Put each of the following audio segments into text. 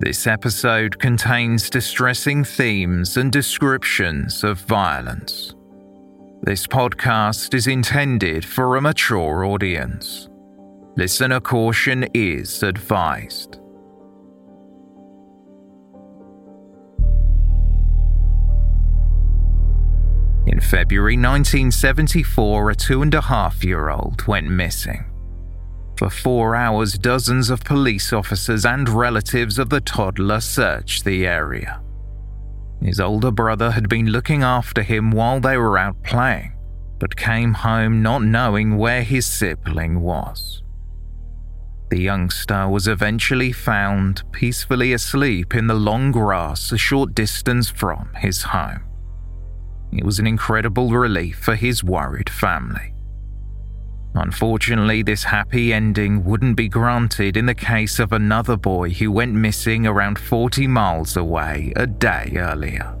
This episode contains distressing themes and descriptions of violence. This podcast is intended for a mature audience. Listener caution is advised. In February 1974, a two and a half year old went missing. For four hours, dozens of police officers and relatives of the toddler searched the area. His older brother had been looking after him while they were out playing, but came home not knowing where his sibling was. The youngster was eventually found peacefully asleep in the long grass a short distance from his home. It was an incredible relief for his worried family. Unfortunately, this happy ending wouldn't be granted in the case of another boy who went missing around 40 miles away a day earlier.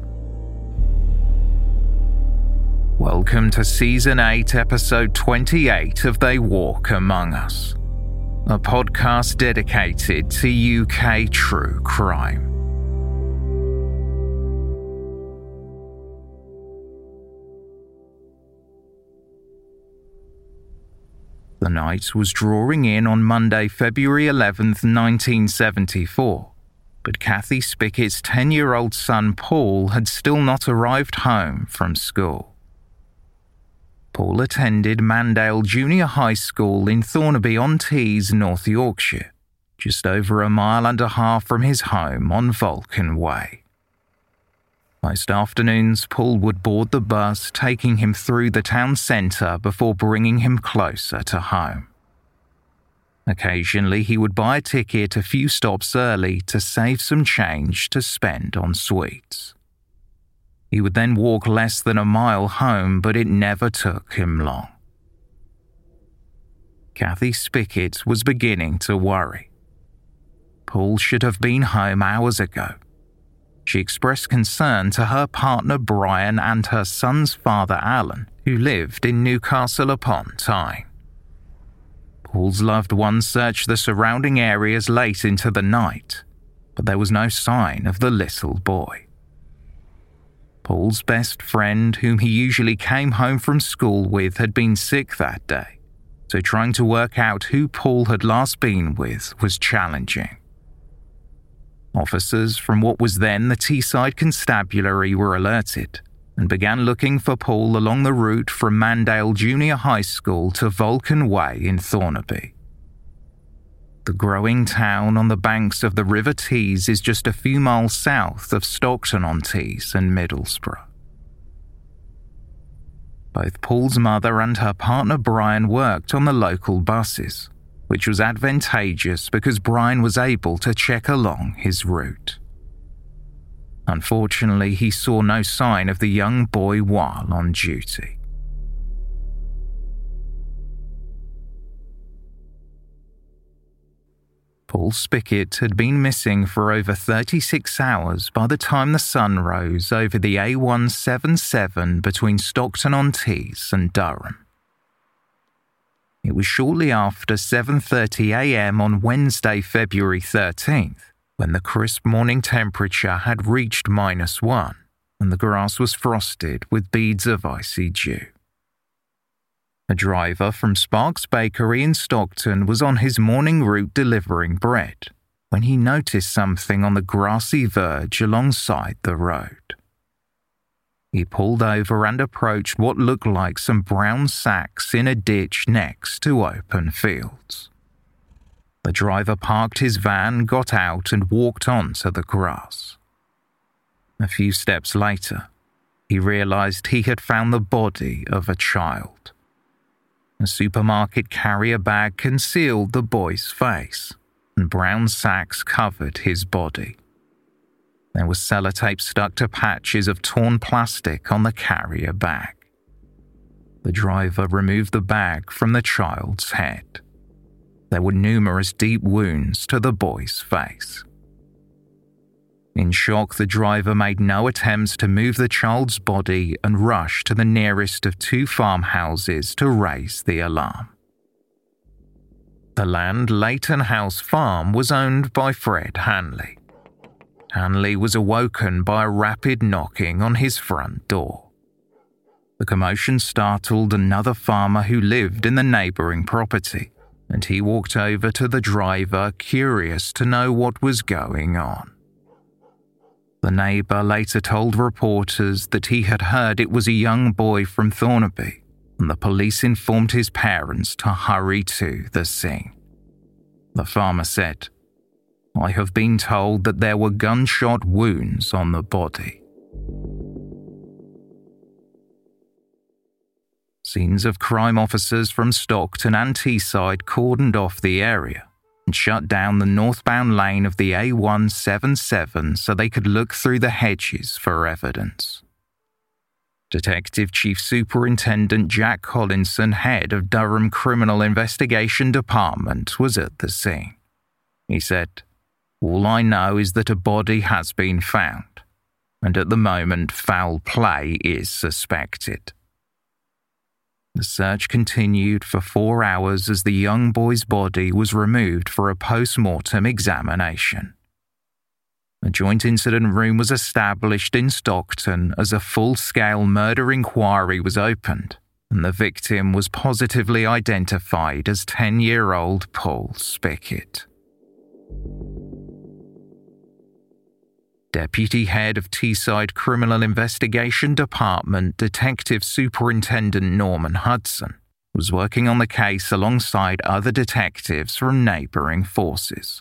Welcome to Season 8, Episode 28 of They Walk Among Us, a podcast dedicated to UK true crime. The night was drawing in on Monday, February 11th, 1974, but Kathy Spickett's 10 year old son Paul had still not arrived home from school. Paul attended Mandale Junior High School in Thornaby on Tees, North Yorkshire, just over a mile and a half from his home on Vulcan Way. Most afternoons, Paul would board the bus, taking him through the town centre before bringing him closer to home. Occasionally, he would buy a ticket a few stops early to save some change to spend on sweets. He would then walk less than a mile home, but it never took him long. Kathy Spickett was beginning to worry. Paul should have been home hours ago she expressed concern to her partner Brian and her son's father Alan, who lived in Newcastle upon Tyne. Paul's loved ones searched the surrounding areas late into the night, but there was no sign of the little boy. Paul's best friend, whom he usually came home from school with, had been sick that day, so trying to work out who Paul had last been with was challenging. Officers from what was then the Teesside Constabulary were alerted and began looking for Paul along the route from Mandale Junior High School to Vulcan Way in Thornaby. The growing town on the banks of the River Tees is just a few miles south of Stockton on Tees and Middlesbrough. Both Paul's mother and her partner Brian worked on the local buses which was advantageous because Brian was able to check along his route. Unfortunately, he saw no sign of the young boy while on duty. Paul Spickett had been missing for over 36 hours by the time the sun rose over the A177 between Stockton on Tees and Durham. It was shortly after 7:30 a.m. on Wednesday, February 13th, when the crisp morning temperature had reached minus 1 and the grass was frosted with beads of icy dew. A driver from Sparks Bakery in Stockton was on his morning route delivering bread when he noticed something on the grassy verge alongside the road. He pulled over and approached what looked like some brown sacks in a ditch next to open fields. The driver parked his van, got out, and walked onto the grass. A few steps later, he realized he had found the body of a child. A supermarket carrier bag concealed the boy's face, and brown sacks covered his body. There was sellotape stuck to patches of torn plastic on the carrier bag. The driver removed the bag from the child's head. There were numerous deep wounds to the boy's face. In shock, the driver made no attempts to move the child's body and rushed to the nearest of two farmhouses to raise the alarm. The land Leighton House Farm was owned by Fred Hanley. Hanley was awoken by a rapid knocking on his front door. The commotion startled another farmer who lived in the neighbouring property, and he walked over to the driver, curious to know what was going on. The neighbour later told reporters that he had heard it was a young boy from Thornaby, and the police informed his parents to hurry to the scene. The farmer said, I have been told that there were gunshot wounds on the body. Scenes of crime officers from Stockton and Teesside cordoned off the area and shut down the northbound lane of the A177 so they could look through the hedges for evidence. Detective Chief Superintendent Jack Collinson, head of Durham Criminal Investigation Department, was at the scene. He said, All I know is that a body has been found, and at the moment, foul play is suspected. The search continued for four hours as the young boy's body was removed for a post mortem examination. A joint incident room was established in Stockton as a full scale murder inquiry was opened, and the victim was positively identified as 10 year old Paul Spickett. Deputy Head of Teesside Criminal Investigation Department Detective Superintendent Norman Hudson was working on the case alongside other detectives from neighbouring forces.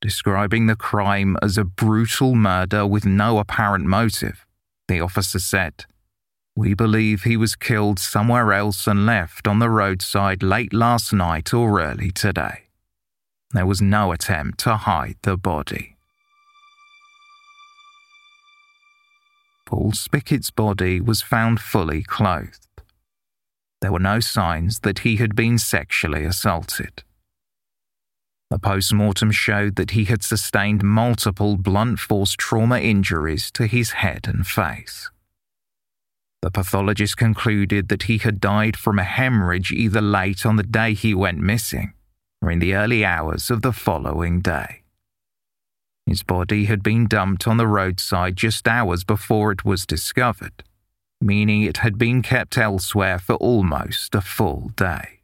Describing the crime as a brutal murder with no apparent motive, the officer said, We believe he was killed somewhere else and left on the roadside late last night or early today. There was no attempt to hide the body. Spickett's body was found fully clothed. There were no signs that he had been sexually assaulted. The post mortem showed that he had sustained multiple blunt force trauma injuries to his head and face. The pathologist concluded that he had died from a hemorrhage either late on the day he went missing or in the early hours of the following day. His body had been dumped on the roadside just hours before it was discovered, meaning it had been kept elsewhere for almost a full day.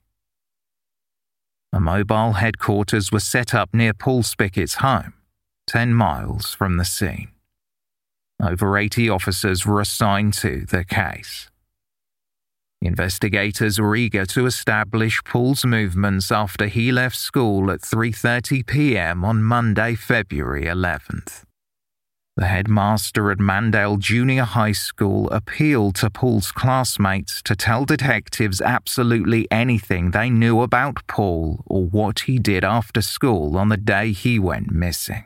A mobile headquarters was set up near Paul Spickett's home, 10 miles from the scene. Over 80 officers were assigned to the case. Investigators were eager to establish Paul's movements after he left school at 3:30 p.m. on Monday, February 11th. The headmaster at Mandale Junior High School appealed to Paul's classmates to tell detectives absolutely anything they knew about Paul or what he did after school on the day he went missing.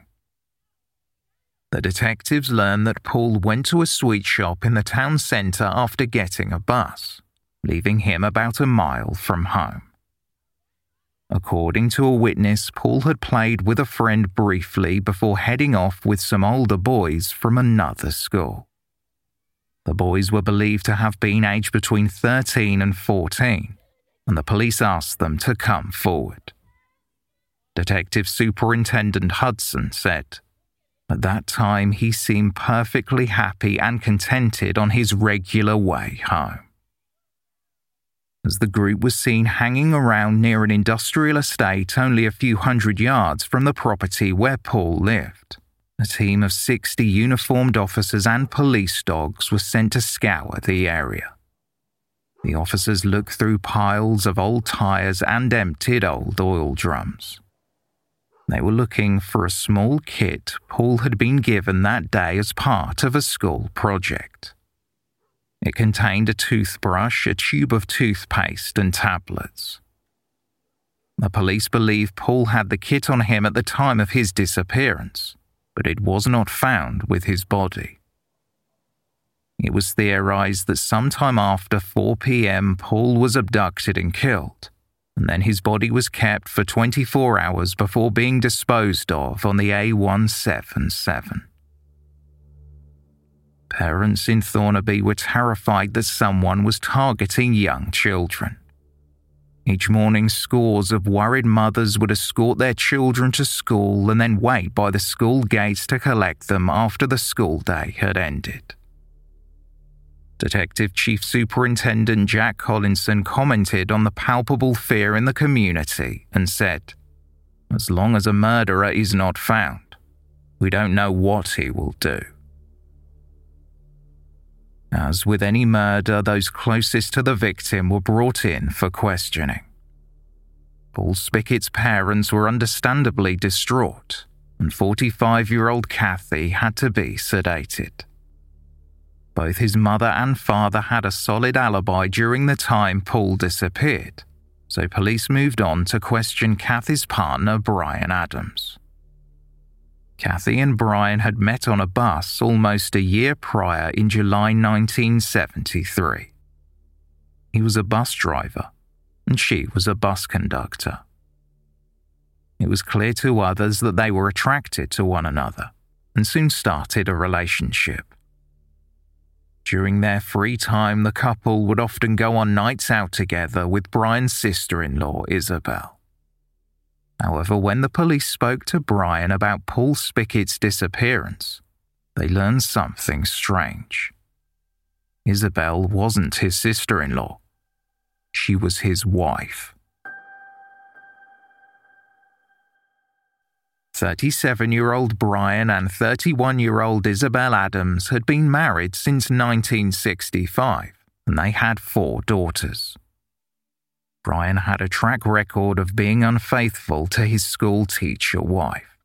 The detectives learned that Paul went to a sweet shop in the town centre after getting a bus leaving him about a mile from home. According to a witness, Paul had played with a friend briefly before heading off with some older boys from another school. The boys were believed to have been aged between 13 and 14, and the police asked them to come forward. Detective Superintendent Hudson said, At that time, he seemed perfectly happy and contented on his regular way home as the group was seen hanging around near an industrial estate only a few hundred yards from the property where Paul lived. A team of 60 uniformed officers and police dogs was sent to scour the area. The officers looked through piles of old tyres and emptied old oil drums. They were looking for a small kit Paul had been given that day as part of a school project. It contained a toothbrush, a tube of toothpaste, and tablets. The police believe Paul had the kit on him at the time of his disappearance, but it was not found with his body. It was theorized that sometime after 4 pm, Paul was abducted and killed, and then his body was kept for 24 hours before being disposed of on the A177. Parents in Thornaby were terrified that someone was targeting young children. Each morning, scores of worried mothers would escort their children to school and then wait by the school gates to collect them after the school day had ended. Detective Chief Superintendent Jack Collinson commented on the palpable fear in the community and said, As long as a murderer is not found, we don't know what he will do. As with any murder, those closest to the victim were brought in for questioning. Paul Spickett's parents were understandably distraught, and 45 year old Kathy had to be sedated. Both his mother and father had a solid alibi during the time Paul disappeared, so police moved on to question Kathy's partner, Brian Adams. Kathy and Brian had met on a bus almost a year prior in July 1973. He was a bus driver, and she was a bus conductor. It was clear to others that they were attracted to one another and soon started a relationship. During their free time, the couple would often go on nights out together with Brian's sister in law, Isabel. However, when the police spoke to Brian about Paul Spickett's disappearance, they learned something strange. Isabel wasn't his sister in law, she was his wife. 37 year old Brian and 31 year old Isabel Adams had been married since 1965, and they had four daughters. Brian had a track record of being unfaithful to his school teacher wife.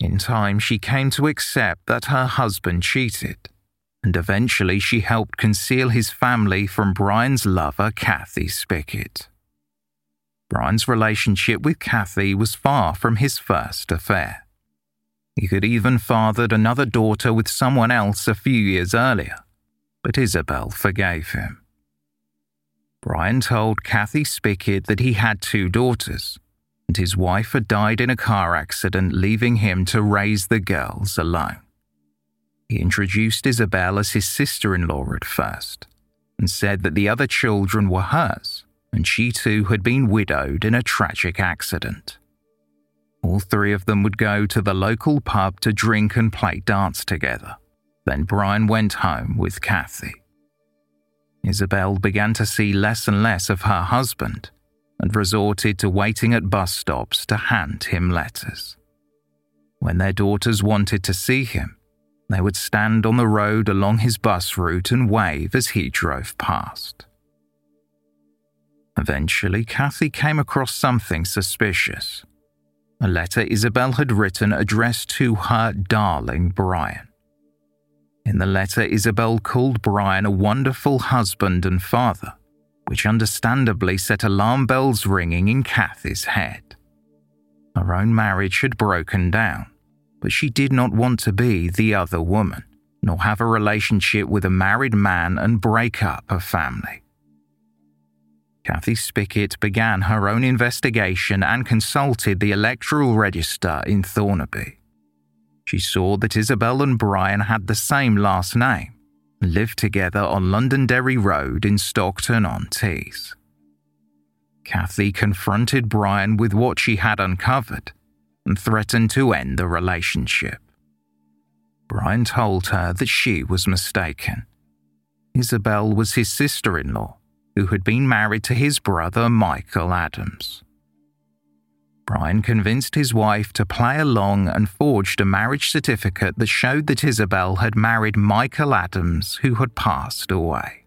In time, she came to accept that her husband cheated, and eventually she helped conceal his family from Brian's lover, Kathy Spickett. Brian's relationship with Kathy was far from his first affair. He had even fathered another daughter with someone else a few years earlier, but Isabel forgave him. Brian told Kathy Spickett that he had two daughters, and his wife had died in a car accident, leaving him to raise the girls alone. He introduced Isabel as his sister in law at first, and said that the other children were hers, and she too had been widowed in a tragic accident. All three of them would go to the local pub to drink and play darts together. Then Brian went home with Kathy. Isabel began to see less and less of her husband and resorted to waiting at bus stops to hand him letters. When their daughters wanted to see him, they would stand on the road along his bus route and wave as he drove past. Eventually, Kathy came across something suspicious. A letter Isabel had written addressed to her darling Brian. In the letter, Isabel called Brian a wonderful husband and father, which understandably set alarm bells ringing in Kathy's head. Her own marriage had broken down, but she did not want to be the other woman, nor have a relationship with a married man and break up a family. Kathy Spickett began her own investigation and consulted the electoral register in Thornaby. She saw that Isabel and Brian had the same last name lived together on Londonderry Road in Stockton on Tees. Kathy confronted Brian with what she had uncovered and threatened to end the relationship. Brian told her that she was mistaken. Isabel was his sister in law, who had been married to his brother Michael Adams. Brian convinced his wife to play along and forged a marriage certificate that showed that Isabel had married Michael Adams, who had passed away.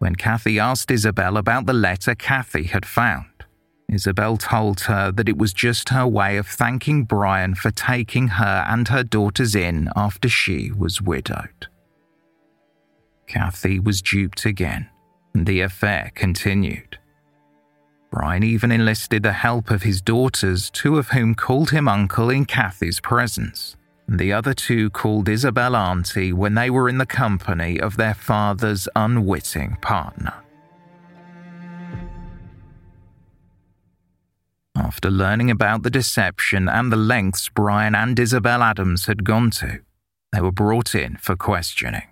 When Kathy asked Isabel about the letter Kathy had found, Isabel told her that it was just her way of thanking Brian for taking her and her daughters in after she was widowed. Kathy was duped again, and the affair continued. Brian even enlisted the help of his daughters, two of whom called him uncle in Kathy's presence, and the other two called Isabel auntie when they were in the company of their father's unwitting partner. After learning about the deception and the lengths Brian and Isabel Adams had gone to, they were brought in for questioning.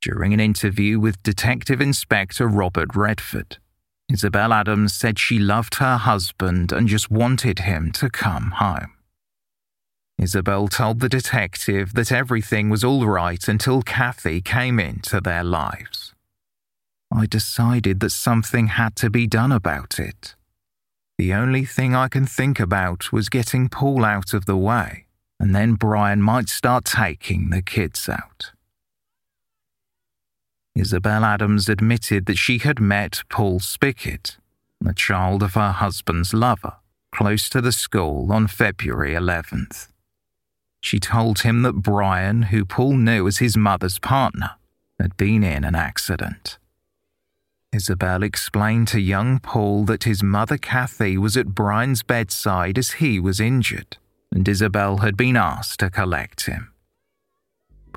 During an interview with Detective Inspector Robert Redford, Isabel Adams said she loved her husband and just wanted him to come home. Isabel told the detective that everything was all right until Kathy came into their lives. I decided that something had to be done about it. The only thing I can think about was getting Paul out of the way, and then Brian might start taking the kids out. Isabel Adams admitted that she had met Paul Spickett, the child of her husband's lover, close to the school on February 11th. She told him that Brian, who Paul knew as his mother's partner, had been in an accident. Isabel explained to young Paul that his mother Kathy was at Brian's bedside as he was injured, and Isabel had been asked to collect him.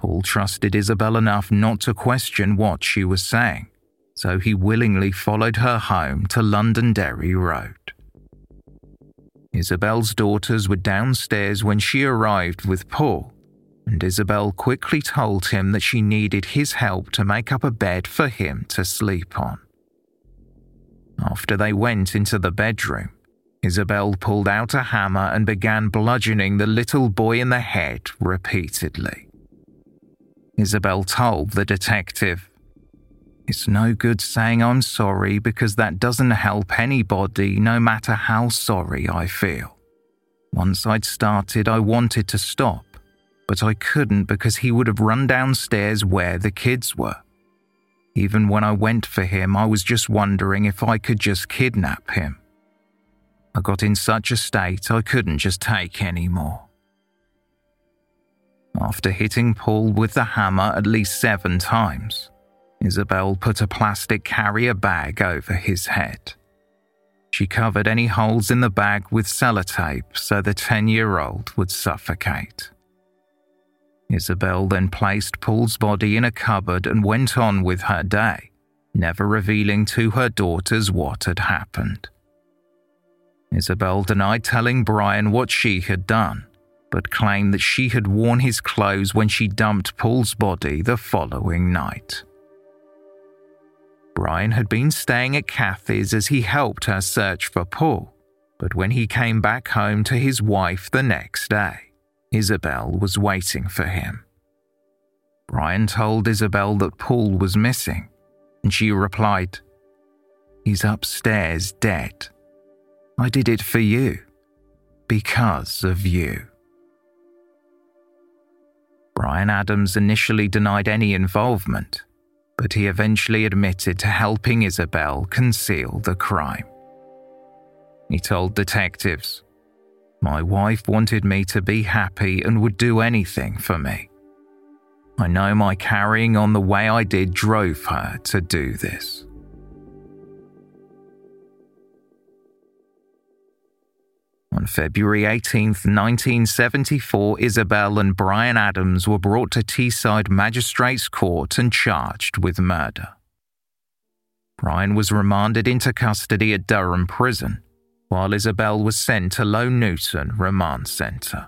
Paul trusted Isabel enough not to question what she was saying, so he willingly followed her home to Londonderry Road. Isabel's daughters were downstairs when she arrived with Paul, and Isabel quickly told him that she needed his help to make up a bed for him to sleep on. After they went into the bedroom, Isabel pulled out a hammer and began bludgeoning the little boy in the head repeatedly. Isabel told the detective, It's no good saying I'm sorry because that doesn't help anybody, no matter how sorry I feel. Once I'd started, I wanted to stop, but I couldn't because he would have run downstairs where the kids were. Even when I went for him, I was just wondering if I could just kidnap him. I got in such a state I couldn't just take any more. After hitting Paul with the hammer at least seven times, Isabel put a plastic carrier bag over his head. She covered any holes in the bag with sellotape so the 10 year old would suffocate. Isabel then placed Paul's body in a cupboard and went on with her day, never revealing to her daughters what had happened. Isabel denied telling Brian what she had done, but claimed that she had worn his clothes when she dumped Paul's body the following night. Brian had been staying at Kathy's as he helped her search for Paul, but when he came back home to his wife the next day, Isabel was waiting for him. Brian told Isabel that Paul was missing, and she replied, He's upstairs dead. I did it for you. Because of you. Brian Adams initially denied any involvement, but he eventually admitted to helping Isabel conceal the crime. He told detectives, my wife wanted me to be happy and would do anything for me. I know my carrying on the way I did drove her to do this. On February 18, 1974, Isabel and Brian Adams were brought to Teesside Magistrates Court and charged with murder. Brian was remanded into custody at Durham Prison, while Isabel was sent to Low Newton Remand Centre.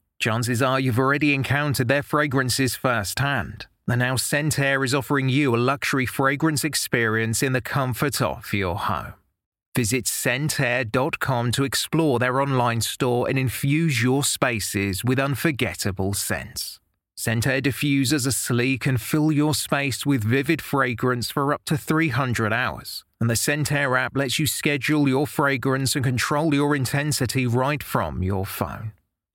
Chances are you've already encountered their fragrances firsthand. And now Scentair is offering you a luxury fragrance experience in the comfort of your home. Visit scentair.com to explore their online store and infuse your spaces with unforgettable scents. Scentair diffusers are sleek and fill your space with vivid fragrance for up to 300 hours. And the Scentair app lets you schedule your fragrance and control your intensity right from your phone.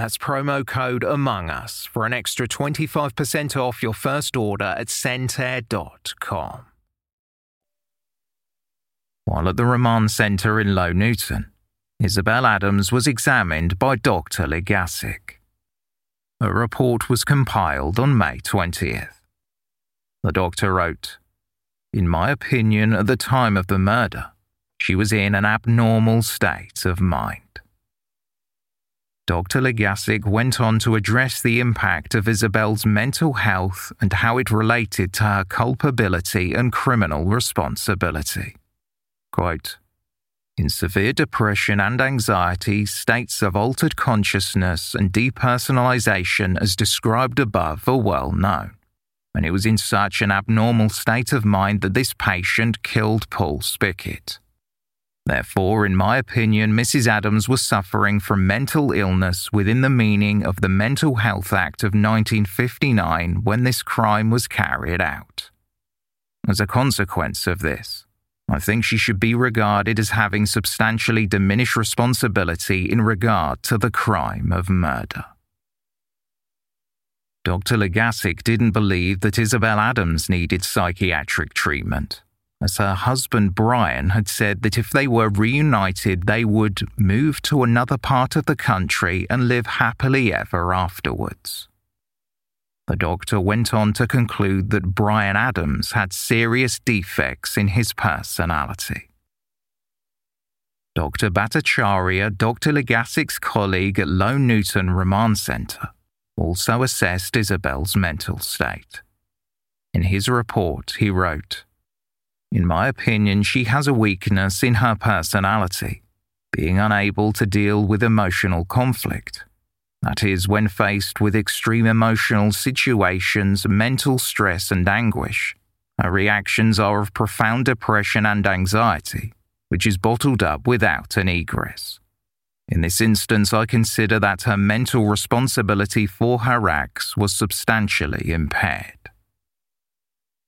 That's promo code Among Us for an extra 25% off your first order at Scentair.com. While at the remand centre in Low Newton, Isabel Adams was examined by Dr. Legasic. A report was compiled on May 20th. The doctor wrote, In my opinion, at the time of the murder, she was in an abnormal state of mind. Dr. Legasic went on to address the impact of Isabel's mental health and how it related to her culpability and criminal responsibility. Quote, in severe depression and anxiety, states of altered consciousness and depersonalization, as described above, are well known. And it was in such an abnormal state of mind that this patient killed Paul Spickett. Therefore, in my opinion, Mrs. Adams was suffering from mental illness within the meaning of the Mental Health Act of 1959 when this crime was carried out. As a consequence of this, I think she should be regarded as having substantially diminished responsibility in regard to the crime of murder. Dr. Legasic didn't believe that Isabel Adams needed psychiatric treatment as her husband Brian had said that if they were reunited, they would move to another part of the country and live happily ever afterwards. The doctor went on to conclude that Brian Adams had serious defects in his personality. Dr. Bhattacharya, Dr. Legasic's colleague at Low Newton Remand Centre, also assessed Isabel's mental state. In his report, he wrote, In my opinion, she has a weakness in her personality, being unable to deal with emotional conflict. That is, when faced with extreme emotional situations, mental stress, and anguish, her reactions are of profound depression and anxiety, which is bottled up without an egress. In this instance, I consider that her mental responsibility for her acts was substantially impaired.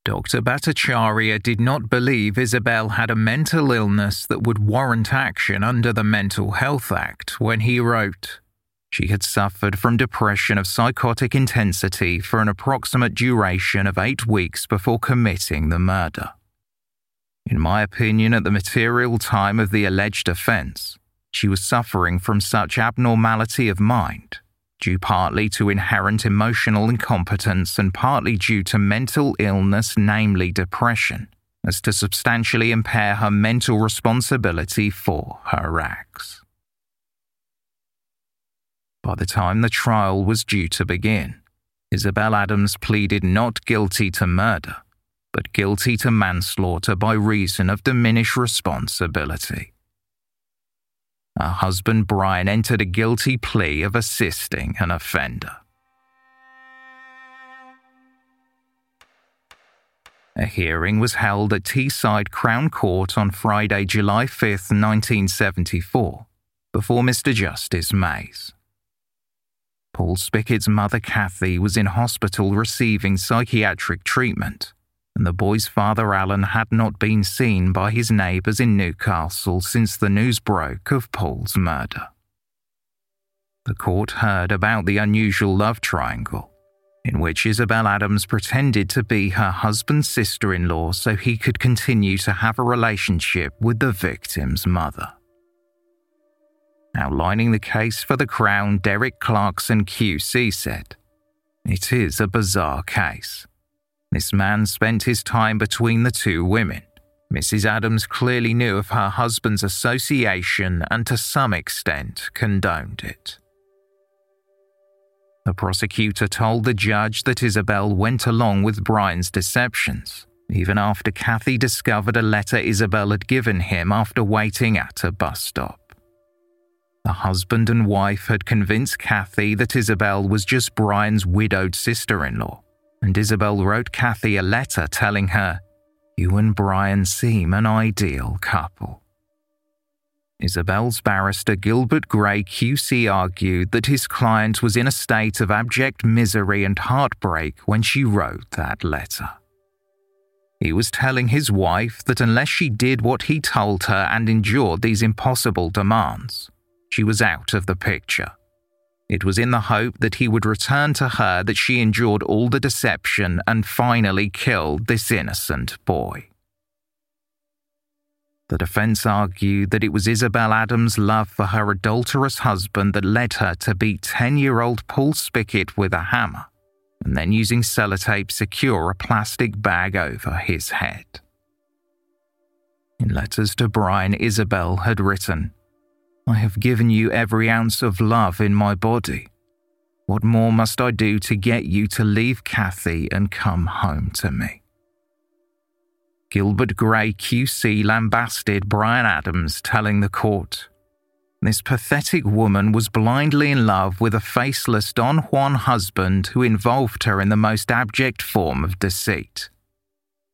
Dr. Bhattacharya did not believe Isabel had a mental illness that would warrant action under the Mental Health Act when he wrote, she had suffered from depression of psychotic intensity for an approximate duration of eight weeks before committing the murder. In my opinion, at the material time of the alleged offence, she was suffering from such abnormality of mind, due partly to inherent emotional incompetence and partly due to mental illness, namely depression, as to substantially impair her mental responsibility for her acts. By the time the trial was due to begin, Isabel Adams pleaded not guilty to murder, but guilty to manslaughter by reason of diminished responsibility. Her husband Brian entered a guilty plea of assisting an offender. A hearing was held at Teesside Crown Court on Friday, July 5, 1974, before Mr. Justice Mais. Paul Spickett's mother, Kathy, was in hospital receiving psychiatric treatment, and the boy's father, Alan, had not been seen by his neighbours in Newcastle since the news broke of Paul's murder. The court heard about the unusual love triangle, in which Isabel Adams pretended to be her husband's sister in law so he could continue to have a relationship with the victim's mother. Outlining the case for the Crown, Derek Clarkson QC said, It is a bizarre case. This man spent his time between the two women. Mrs. Adams clearly knew of her husband's association and to some extent condoned it. The prosecutor told the judge that Isabel went along with Brian's deceptions, even after Kathy discovered a letter Isabel had given him after waiting at a bus stop. The husband and wife had convinced Kathy that Isabel was just Brian's widowed sister in law, and Isabel wrote Kathy a letter telling her, You and Brian seem an ideal couple. Isabel's barrister Gilbert Gray QC argued that his client was in a state of abject misery and heartbreak when she wrote that letter. He was telling his wife that unless she did what he told her and endured these impossible demands, she was out of the picture. It was in the hope that he would return to her that she endured all the deception and finally killed this innocent boy. The defense argued that it was Isabel Adams' love for her adulterous husband that led her to beat 10 year old Paul Spickett with a hammer and then using sellotape secure a plastic bag over his head. In letters to Brian, Isabel had written, I have given you every ounce of love in my body. What more must I do to get you to leave Kathy and come home to me? Gilbert Gray QC lambasted Brian Adams, telling the court, This pathetic woman was blindly in love with a faceless Don Juan husband who involved her in the most abject form of deceit.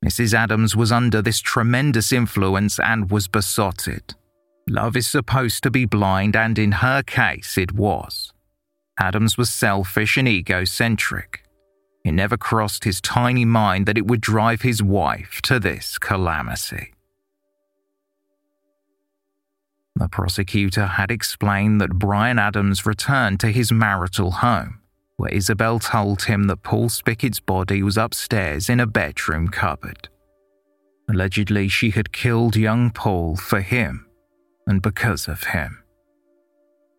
Mrs. Adams was under this tremendous influence and was besotted. Love is supposed to be blind, and in her case, it was. Adams was selfish and egocentric. It never crossed his tiny mind that it would drive his wife to this calamity. The prosecutor had explained that Brian Adams returned to his marital home, where Isabel told him that Paul Spickett's body was upstairs in a bedroom cupboard. Allegedly, she had killed young Paul for him and because of him.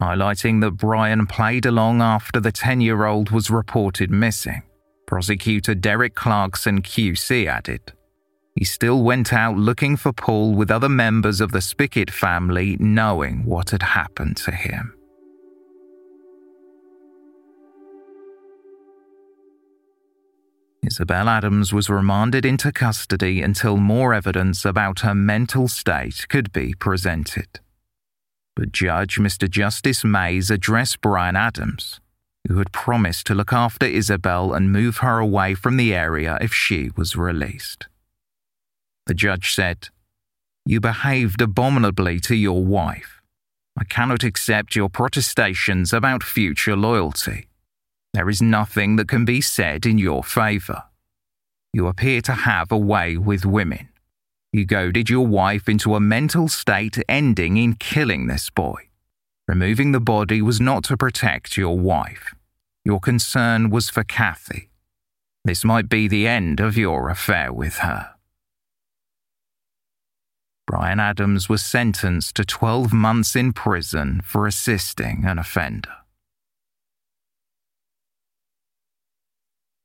Highlighting that Brian played along after the 10 year old was reported missing, prosecutor Derek Clarkson QC added. He still went out looking for Paul with other members of the Spickett family, knowing what had happened to him. Isabel Adams was remanded into custody until more evidence about her mental state could be presented. But Judge Mr. Justice Mais addressed Brian Adams, who had promised to look after Isabel and move her away from the area if she was released. The judge said, You behaved abominably to your wife. I cannot accept your protestations about future loyalty. There is nothing that can be said in your favour. You appear to have a way with women. You goaded your wife into a mental state ending in killing this boy. Removing the body was not to protect your wife. Your concern was for Kathy. This might be the end of your affair with her. Brian Adams was sentenced to 12 months in prison for assisting an offender.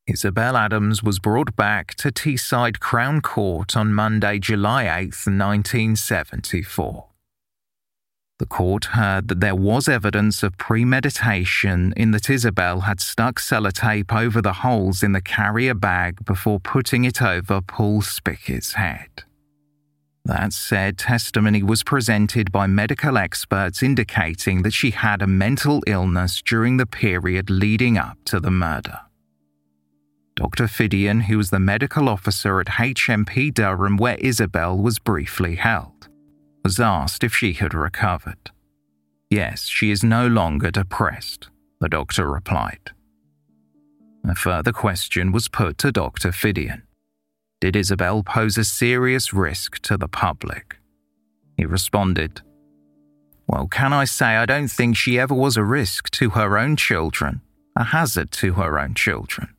Isabel Adams was brought back to Teesside Crown Court on Monday, July 8, 1974. The court heard that there was evidence of premeditation in that Isabel had stuck sellotape over the holes in the carrier bag before putting it over Paul Spickett's head. That said, testimony was presented by medical experts indicating that she had a mental illness during the period leading up to the murder. Dr. Fidian, who was the medical officer at HMP Durham where Isabel was briefly held, was asked if she had recovered. Yes, she is no longer depressed, the doctor replied. A further question was put to Dr. Fidian. Did Isabel pose a serious risk to the public? He responded, Well, can I say I don't think she ever was a risk to her own children, a hazard to her own children.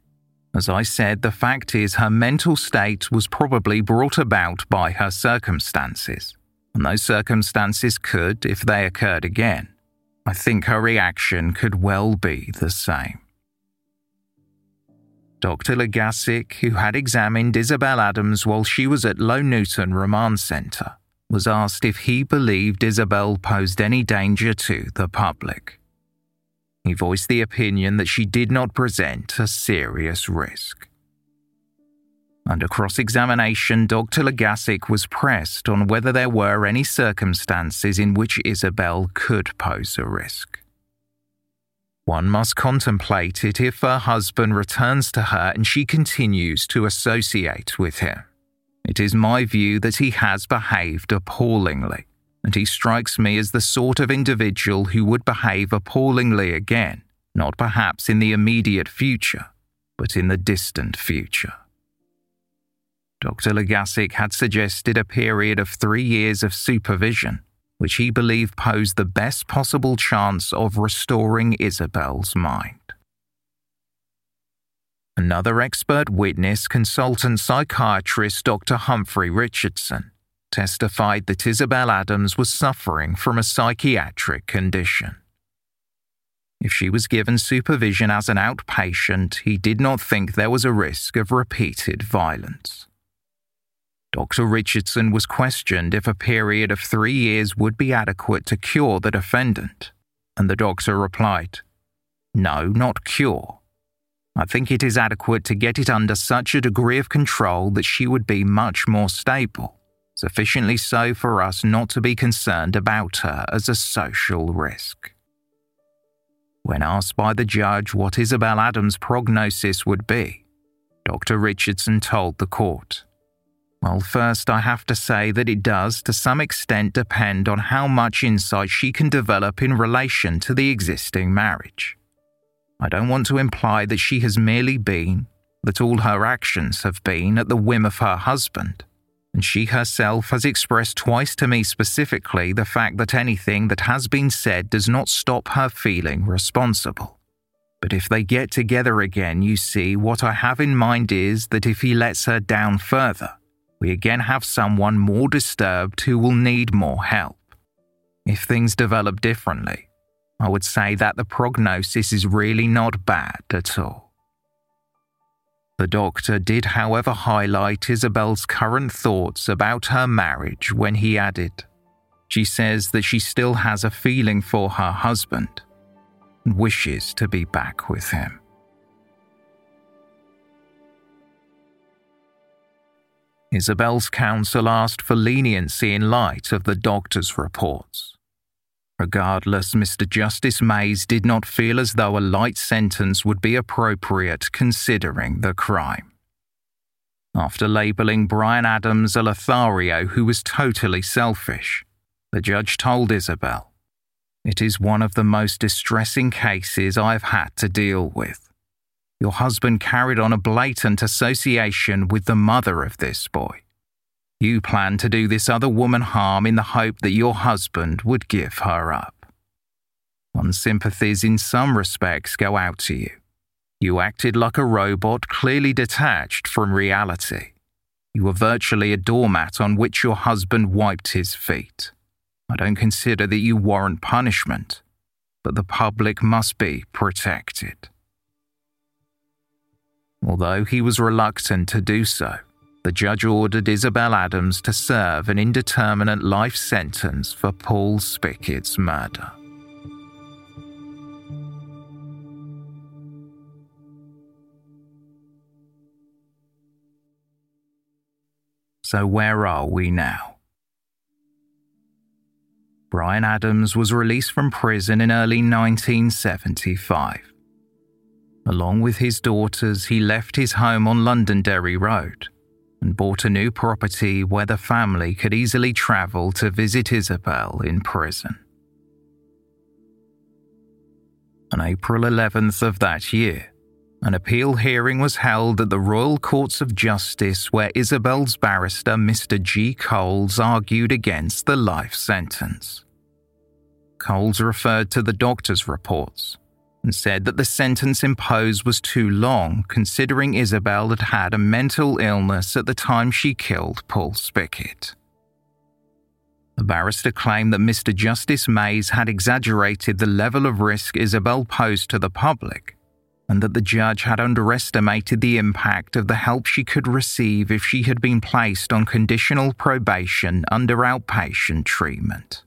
As I said, the fact is her mental state was probably brought about by her circumstances, and those circumstances could, if they occurred again, I think her reaction could well be the same. Dr. Legasic, who had examined Isabel Adams while she was at Low Newton Remand Centre, was asked if he believed Isabel posed any danger to the public. He voiced the opinion that she did not present a serious risk. Under cross examination, Dr. Legasic was pressed on whether there were any circumstances in which Isabel could pose a risk. One must contemplate it if her husband returns to her and she continues to associate with him. It is my view that he has behaved appallingly and he strikes me as the sort of individual who would behave appallingly again, not perhaps in the immediate future, but in the distant future. Dr. Legasic had suggested a period of three years of supervision, which he believed posed the best possible chance of restoring Isabel's mind. Another expert witness, consultant psychiatrist Dr. Humphrey Richardson, testified that Isabel Adams was suffering from a psychiatric condition. If she was given supervision as an outpatient, he did not think there was a risk of repeated violence. Dr. Richardson was questioned if a period of three years would be adequate to cure the defendant, and the doctor replied, No, not cure. I think it is adequate to get it under such a degree of control that she would be much more stable sufficiently so for us not to be concerned about her as a social risk. When asked by the judge what Isabel Adams' prognosis would be, Dr. Richardson told the court, Well, first, I have to say that it does, to some extent, depend on how much insight she can develop in relation to the existing marriage. I don't want to imply that she has merely been, that all her actions have been at the whim of her husband and she herself has expressed twice to me specifically the fact that anything that has been said does not stop her feeling responsible. But if they get together again, you see, what I have in mind is that if he lets her down further, we again have someone more disturbed who will need more help. If things develop differently, I would say that the prognosis is really not bad at all. The doctor did, however, highlight Isabel's current thoughts about her marriage when he added, She says that she still has a feeling for her husband and wishes to be back with him. Isabel's counsel asked for leniency in light of the doctor's reports. Regardless, Mr. Justice Mais did not feel as though a light sentence would be appropriate considering the crime. After labelling Brian Adams a Lothario who was totally selfish, the judge told Isabel, It is one of the most distressing cases I've had to deal with. Your husband carried on a blatant association with the mother of this boy. You planned to do this other woman harm in the hope that your husband would give her up. One's sympathies in some respects go out to you. You acted like a robot clearly detached from reality. You were virtually a doormat on which your husband wiped his feet. I don't consider that you warrant punishment, but the public must be protected. Although he was reluctant to do so, the judge ordered Isabel Adams to serve an indeterminate life sentence for Paul Spickett's murder. So, where are we now? Brian Adams was released from prison in early 1975. Along with his daughters, he left his home on Londonderry Road and bought a new property where the family could easily travel to visit Isabel in prison. On April 11th of that year, an appeal hearing was held at the Royal Courts of Justice where Isabel's barrister, Mr. G. Coles, argued against the life sentence. Coles referred to the doctor's reports and said that the sentence imposed was too long, considering Isabel had had a mental illness at the time she killed Paul Spickett. The barrister claimed that Mr. Justice Mais had exaggerated the level of risk Isabel posed to the public, and that the judge had underestimated the impact of the help she could receive if she had been placed on conditional probation under outpatient treatment.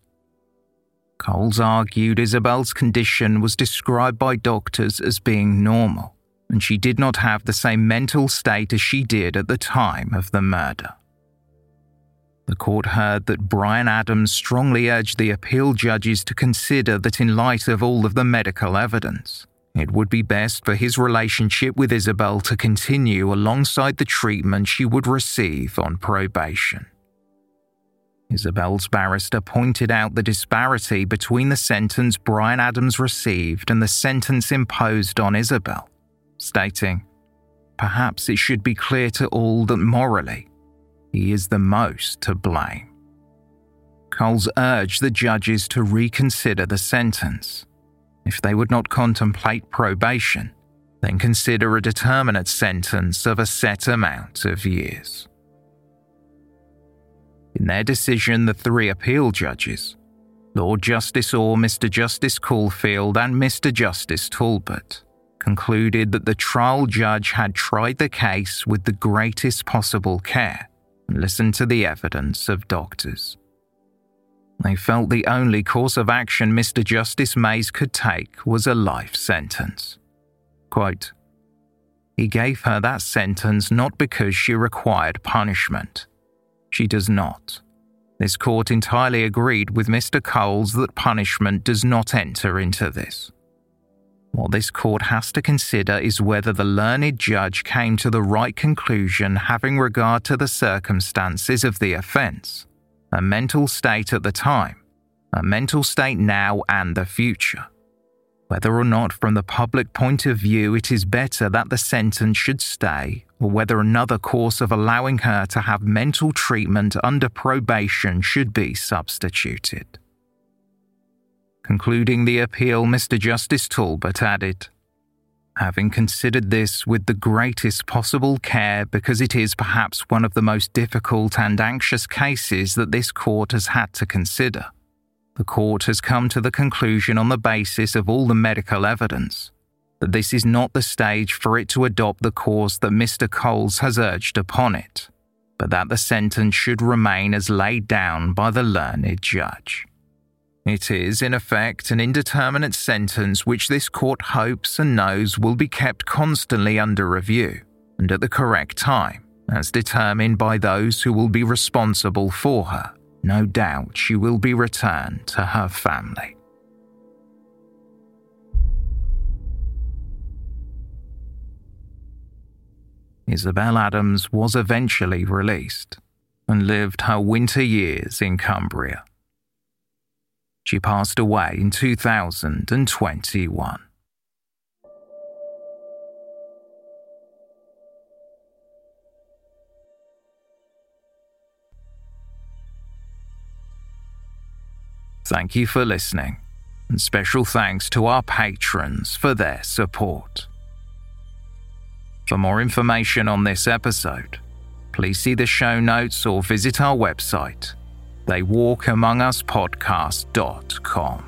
Coles argued Isabel's condition was described by doctors as being normal, and she did not have the same mental state as she did at the time of the murder. The court heard that Brian Adams strongly urged the appeal judges to consider that, in light of all of the medical evidence, it would be best for his relationship with Isabel to continue alongside the treatment she would receive on probation. Isabel's barrister pointed out the disparity between the sentence Brian Adams received and the sentence imposed on Isabel, stating, Perhaps it should be clear to all that morally, he is the most to blame. Coles urged the judges to reconsider the sentence. If they would not contemplate probation, then consider a determinate sentence of a set amount of years. In their decision, the three appeal judges, Lord Justice Orr, Mr. Justice Caulfield, and Mr. Justice Talbot, concluded that the trial judge had tried the case with the greatest possible care and listened to the evidence of doctors. They felt the only course of action Mr. Justice Mais could take was a life sentence. Quote, he gave her that sentence not because she required punishment, she does not. This court entirely agreed with Mr. Coles that punishment does not enter into this. What this court has to consider is whether the learned judge came to the right conclusion having regard to the circumstances of the offence, a mental state at the time, a mental state now and the future. Whether or not, from the public point of view, it is better that the sentence should stay or whether another course of allowing her to have mental treatment under probation should be substituted. Concluding the appeal, Mr. Justice Talbot added, Having considered this with the greatest possible care because it is perhaps one of the most difficult and anxious cases that this court has had to consider, the court has come to the conclusion on the basis of all the medical evidence that this is not the stage for it to adopt the course that Mr. Coles has urged upon it, but that the sentence should remain as laid down by the learned judge. It is, in effect, an indeterminate sentence which this court hopes and knows will be kept constantly under review and at the correct time, as determined by those who will be responsible for her, no doubt she will be returned to her family. Isabel Adams was eventually released and lived her winter years in Cumbria. She passed away in 2021. Thank you for listening, and special thanks to our patrons for their support. For more information on this episode, please see the show notes or visit our website, theywalkamonguspodcast.com.